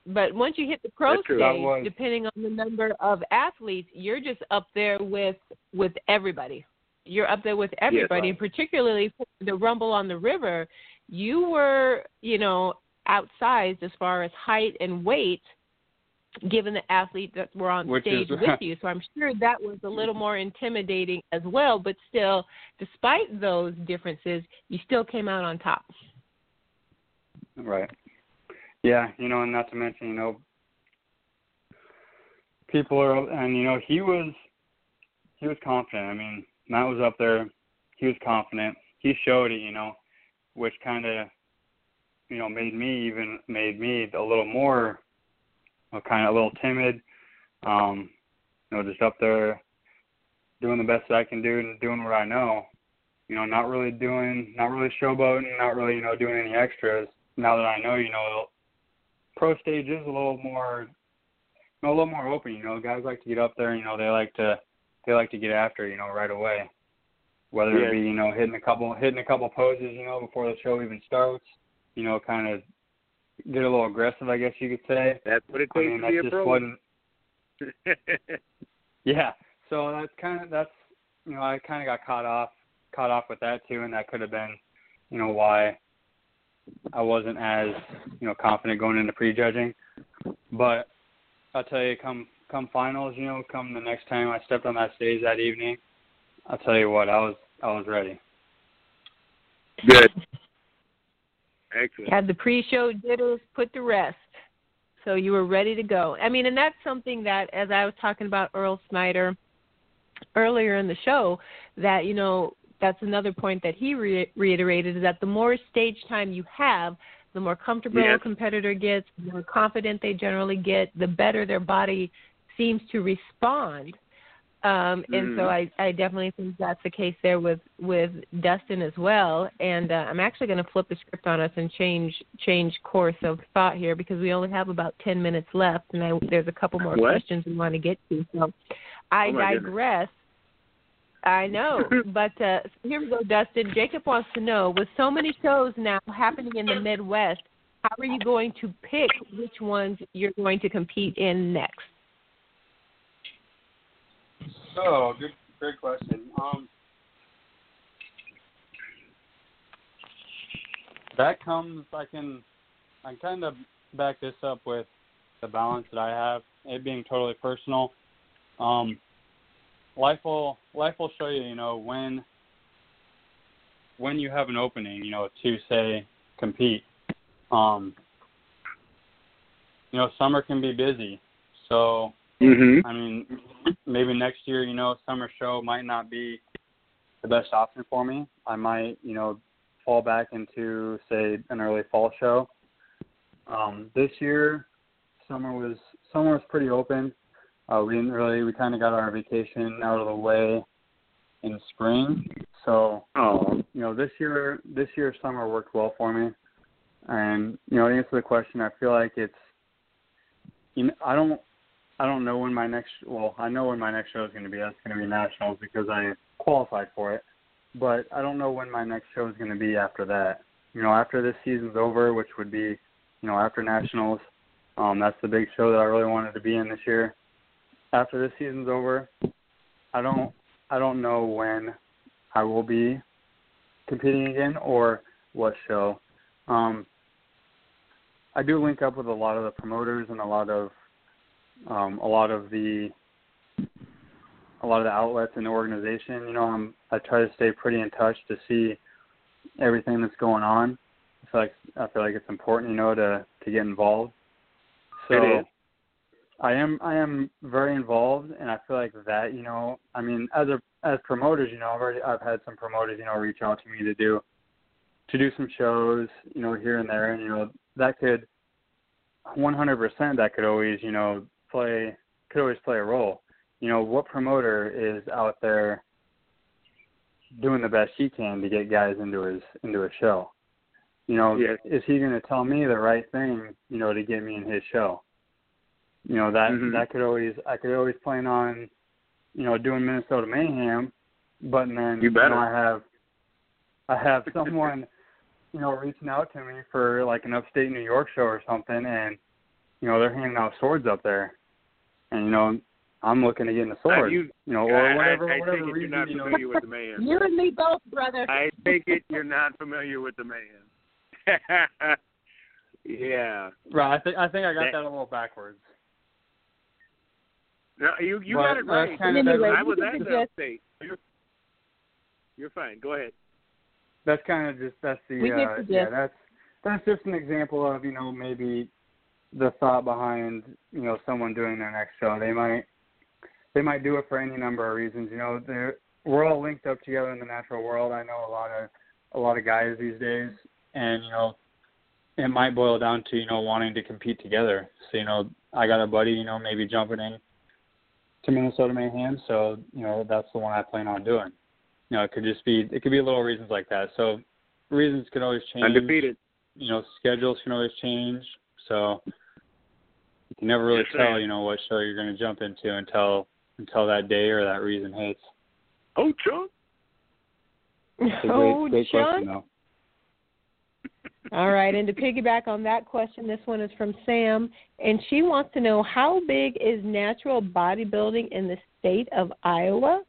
But once you hit the pro That's stage, was- depending on the number of athletes, you're just up there with with everybody. You're up there with everybody, right. and particularly for the Rumble on the River, you were, you know, outsized as far as height and weight given the athletes that were on Which stage is- with you. So I'm sure that was a little more intimidating as well. But still, despite those differences, you still came out on top. Right. Yeah, you know, and not to mention, you know, people are, and you know, he was, he was confident. I mean, Matt was up there. He was confident. He showed it, you know, which kind of, you know, made me even made me a little more, well, kind of a little timid. Um, you know, just up there, doing the best that I can do and doing what I know. You know, not really doing, not really showboating, not really, you know, doing any extras. Now that I know, you know, pro stage is a little more, you know, a little more open. You know, guys like to get up there. You know, they like to, they like to get after. You know, right away. Whether Yeah. it be, you know, hitting a couple, hitting a couple poses, you know, before the show even starts. You know, kind of get a little aggressive, I guess you could say. That's what it I takes mean, to be a pro. wasn't. Yeah. So that's kind of that's you know I kind of got caught off caught off with that too, and that could have been you know why I wasn't as you know confident going into prejudging. But I'll tell you, come come finals, you know, come the next time I stepped on that stage that evening, I'll tell you what I was I was ready. Good. Excellent. Had the pre-show jitters put to rest, so you were ready to go. I mean, and that's something that, as I was talking about Earl Snyder earlier in the show, that you know that's another point that he re- reiterated is that the more stage time you have, the more comfortable Yes. a competitor gets, the more confident they generally get, the better their body seems to respond. Um, and so Mhm. I, I definitely think that's the case there with with Dustin as well. And uh, I'm actually going to flip the script on us and change change course of thought here because we only have about 10 minutes left, and I, there's a couple more What? questions we want to get to. So I Oh, goodness. digress. I know, but uh, here we go, Dustin. Jacob wants to know: with so many shows now happening in the Midwest, how are you going to pick which ones you're going to compete in next? So good, great question. Um, that comes. I can, I can kind of back this up with the balance that I have. It being totally personal. Um, life will life will show you. You know when when you have an opening. You know to say compete. Um, you know summer can be busy, so Mhm. I mean, maybe next year, you know, summer show might not be the best option for me. I might, you know, fall back into say an early fall show. Um, this year, summer was summer was pretty open. Uh, we didn't really we kind of got our vacation out of the way in spring, so Oh. you know this year this year summer worked well for me and you know to answer the question i feel like it's you know i don't i don't know when my next well i know when my next show is going to be. That's going to be nationals because i qualified for it. But i don't know when my next show is going to be after that. You know after this season's over which would be you know after nationals um that's the big show that i really wanted to be in this year. After this season's over i don't i don't know when i will be competing again or what show. Um, I do link up with a lot of the promoters and a lot of um, a lot of the a lot of the outlets in the organization. You know, I'm, I try to stay pretty in touch to see everything that's going on. I feel like I feel like it's important, you know, to to get involved. So It is. I am I am very involved, and I feel like that you know I mean as a as promoters you know I've already I've had some promoters you know reach out to me to do to do some shows you know here and there, and you know that could 100% that could always you know play could always play a role. You know what promoter is out there doing the best he can to get guys into his into a show? You know, Yes. is he going to tell me the right thing you know to get me in his show? you know that Mhm. that could always I could always plan on you know doing Minnesota Mayhem, but then You better. know, I have I have someone you know reaching out to me for like an upstate New York show or something, and you know they're handing out swords up there, and you know I'm looking to get in a sword, you, you know, or I, whatever I, I whatever take it reason you're not you know. familiar with the man. You and me both, brother. I take it you're not familiar with the man. yeah. Right, I think I think I got That- that a little backwards. No, you you Well, got it right. kinda- Anyway, I we was can at the suggest- upstate. You're, you're fine. Go ahead. that's kind of just that's the We uh, yeah that's that's just an example of you know maybe the thought behind you know someone doing their next show they might they might do it for any number of reasons you know they're we're all linked up together in the natural world i know a lot of a lot of guys these days and you know it might boil down to you know wanting to compete together so you know i got a buddy you know maybe jumping in to minnesota mayhem so you know that's the one i plan on doing you know, it could just be it could be little reasons like that. So reasons can always change. Undefeated. You know, schedules can always change. So you can never really Yes, tell, sir. you know, what show you're going to jump into until until that day or that reason hits. Oh, Chuck. It's a great, Oh, great Chuck. question though. All right, and to piggyback on that question, this one is from Sam, and she wants to know how big is natural bodybuilding in the state of Iowa?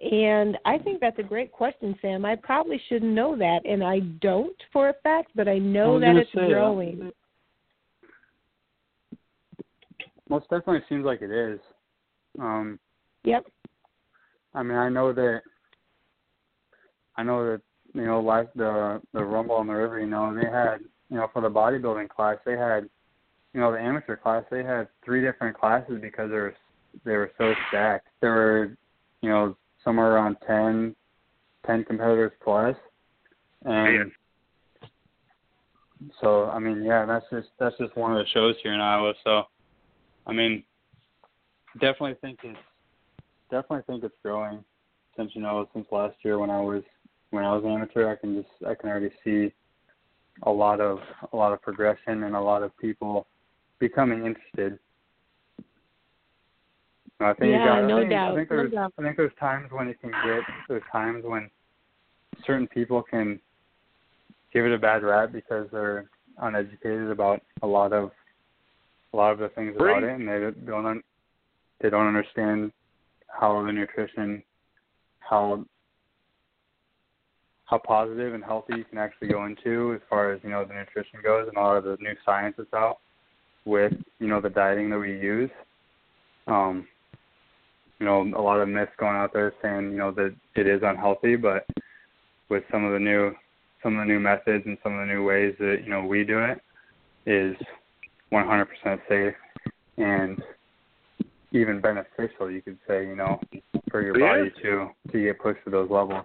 And I think that's a great question, Sam. I probably shouldn't know that, and I don't for a fact, but I I know was that it's say, uh, growing. Most definitely seems like it is. Um Yep. I mean, I know that I know that you know, like the the Rumble on the River, you know, they had you know for the bodybuilding class, they had you know the amateur class, they had three different classes because they were they were so stacked. There were you know somewhere around ten ten competitors plus, and so I mean, yeah, that's just that's just one of the shows here in Iowa. So, I mean, definitely think it's definitely think it's growing since you know since last year when I was when I was an amateur. I can just I can already see a lot of a lot of progression and a lot of people becoming interested. I think you Yeah, got, no I think, doubt, I think no there's doubt. I think there's times when it can get there's times when certain people can give it a bad rap because they're uneducated about a lot of a lot of the things about it and they don't un- they don't understand how the nutrition how how positive and healthy you can actually go into as far as you know the nutrition goes and a lot of the new science that's out with you know the dieting that we use. Um you know a lot of myths going out there saying you know that it is unhealthy but with some of the new some of the new methods and some of the new ways that you know we do it is 100% safe and even beneficial you could say you know for your Yeah. body to to get pushed to those levels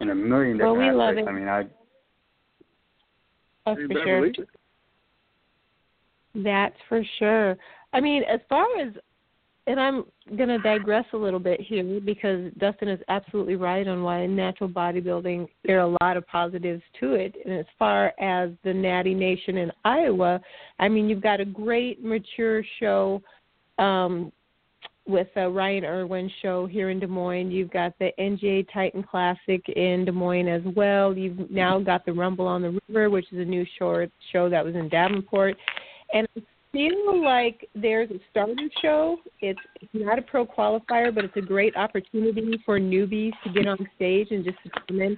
in a million Well, different we love aspects it. i mean i That's for sure. That's for sure. I mean, as far as, and I'm going to digress a little bit here because Dustin is absolutely right on why natural bodybuilding there are a lot of positives to it. And as far as the Natty Nation in Iowa, I mean, you've got a great mature show um, with uh, Ryan Irwin's show here in Des Moines. You've got the NGA Titan Classic in Des Moines as well. You've now got the Rumble on the River, which is a new short show that was in Davenport. And I feel like there's a starter show. It's, it's not a pro qualifier, but it's a great opportunity for newbies to get on stage and just determine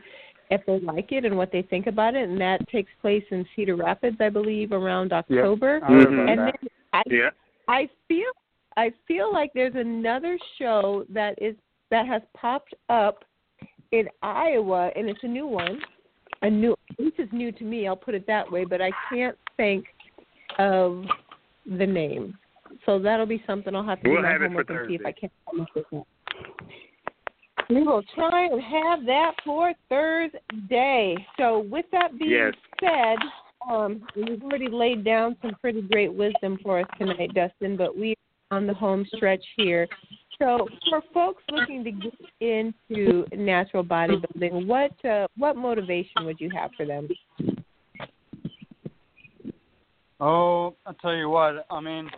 if they like it and what they think about it. And that takes place in Cedar Rapids, I believe, around October. I heard Mhm. And then I Yeah. I feel I feel like there's another show that is that has popped up in Iowa and it's a new one. A new this is new to me, I'll put it that way, but I can't think of the name. So that'll be something I'll have to We'll do my homework and see if I can come up with that. We will try and have that for Thursday. So with that being Yes. said, um, you've already laid down some pretty great wisdom for us tonight, Dustin, but we are on the home stretch here. So for folks looking to get into natural bodybuilding, what uh, what motivation would you have for them? Oh, I'll tell you what. I mean,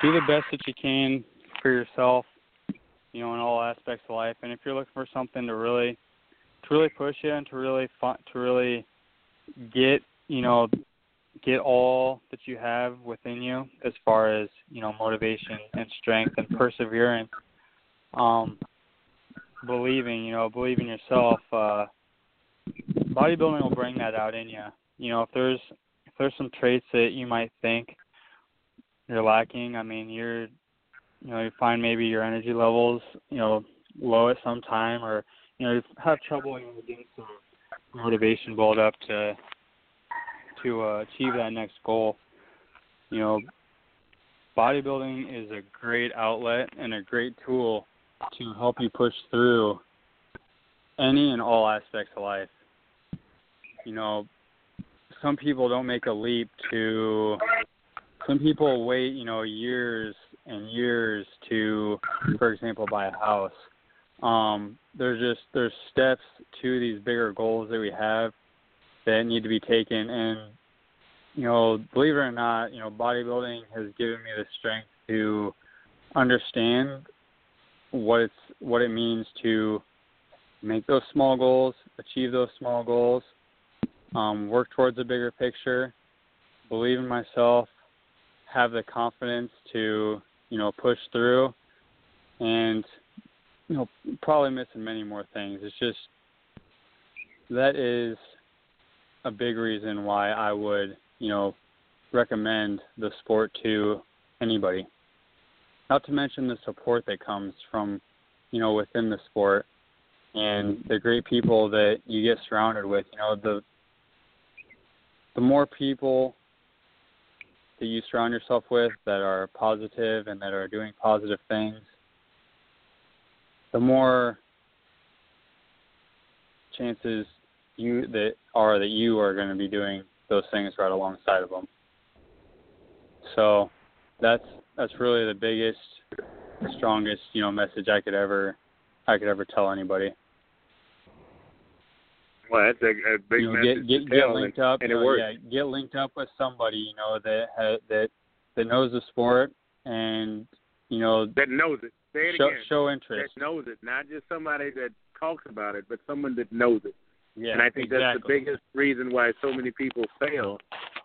be the best that you can for yourself. You know, in all aspects of life. And if you're looking for something to really, to really push you and to really to really get, you know, get all that you have within you as far as you know motivation and strength and perseverance. Um, believing, you know, believe in yourself. Uh, bodybuilding will bring that out in you you know if there's if there's some traits that you might think you're lacking. I mean, you're you know you find maybe your energy levels you know low at some time, or you know you have trouble you know, getting some motivation build up to to uh, achieve that next goal. You know, bodybuilding is a great outlet and a great tool to help you push through any and all aspects of life. You know, some people don't make a leap to some people wait, you know, years and years to for example buy a house. Um there's just there's steps to these bigger goals that we have that need to be taken and you know, believe it or not, you know, bodybuilding has given me the strength to understand what it's what it means to make those small goals, achieve those small goals, um, work towards a bigger picture, believe in myself, have the confidence to you know push through, and you know probably missing many more things. It's just that is a big reason why I would you know recommend the sport to anybody. Not to mention the support that comes from you know within the sport and the great people that you get surrounded with. You know the the more people that you surround yourself with that are positive and that are doing positive things, the more chances you that are that you are going to be doing those things right alongside of them. So that's that's really the biggest, strongest you know message I could ever I could ever tell anybody. Well, that's a, a big you know, message get get, get linked and, up. and you it know, works. yeah, get linked up with somebody you know that ha- that that knows the sport and you know That knows it. Say it show again. show That interest. knows it, not just somebody that talks about it, but someone that knows it. Yeah, and I think exactly. that's the biggest reason why so many people fail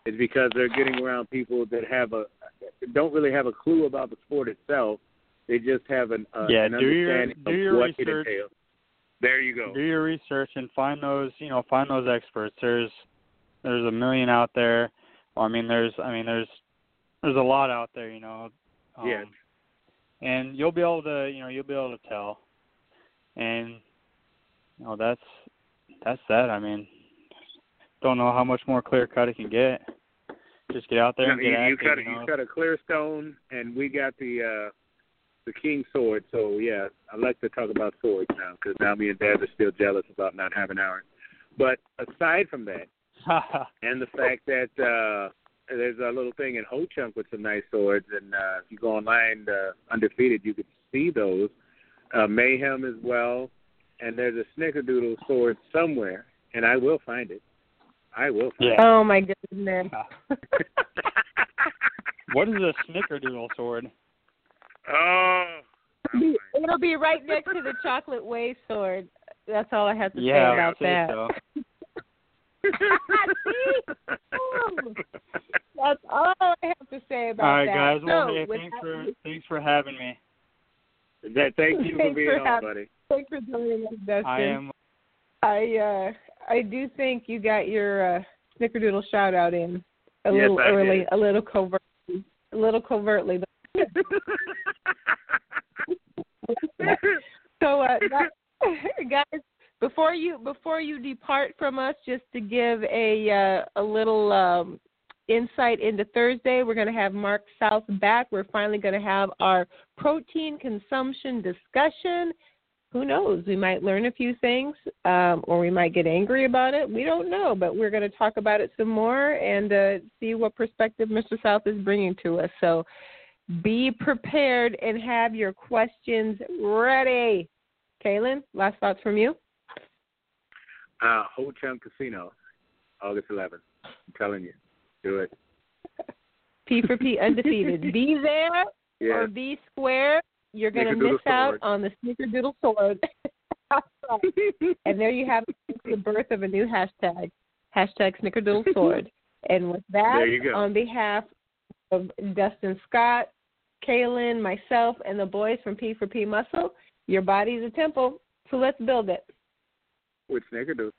is because they're getting around people that have a don't really have a clue about the sport itself. They just have an, uh, Yeah, an do your- do of your research. There you go. do your research and find those you know find those experts. There's there's a million out there. Well, i mean there's i mean there's there's a lot out there you know. Um, Yes. and you'll be able to you know you'll be able to tell. And you know that's that's that. I mean don't know how much more clear cut it can get. Just get out there No, and you, get you active cut a, you know. you cut a clear stone, and we got the uh the king sword. So yeah, I like to talk about swords now because now me and Dad are still jealous about not having ours. But aside from that, and the fact that uh there's a little thing in Ho Chunk with some nice swords, and uh, if you go online, uh, undefeated, you can see those. Uh, Mayhem as well, and there's a Snickerdoodle sword somewhere, and I will find it. I will find Yeah. Oh my goodness. what is a snickerdoodle sword it. Oh. It'll be right next to the chocolate wave sword. That's all I have to yeah say about I'd say that. so. That's all I have to say about that. all right that. guys well so, hey, thanks that, for thanks for having me That, thank you for being for on, having- buddy. thanks for joining us, Dustin. i am I uh I do think you got your uh snickerdoodle shout out in a Yes, little I early, did. a little covertly, a little covertly. So uh guys, before you before you depart from us, just to give a uh, a little um insight into Thursday, we're going to have Mark South back. We're finally going to have our protein consumption discussion who knows? We might learn a few things, um, or we might get angry about it. We don't know, but we're going to talk about it some more and uh, see what perspective Mr. South is bringing to us. So be prepared and have your questions ready. Kaylin, last thoughts from you? uh, Ho Chunk Casino, August 11th. I'm telling you, do it. P for P, undefeated. be there Yeah. or be square. You're going to miss out sword. on the snickerdoodle sword. and there you have the birth of a new hashtag, hashtag snickerdoodle sword. And with that, There you go. on behalf of Dustin Scott, Kaylin, myself, and the boys from P for P Muscle, your body's a temple, so let's build it. With Snickerdoodle.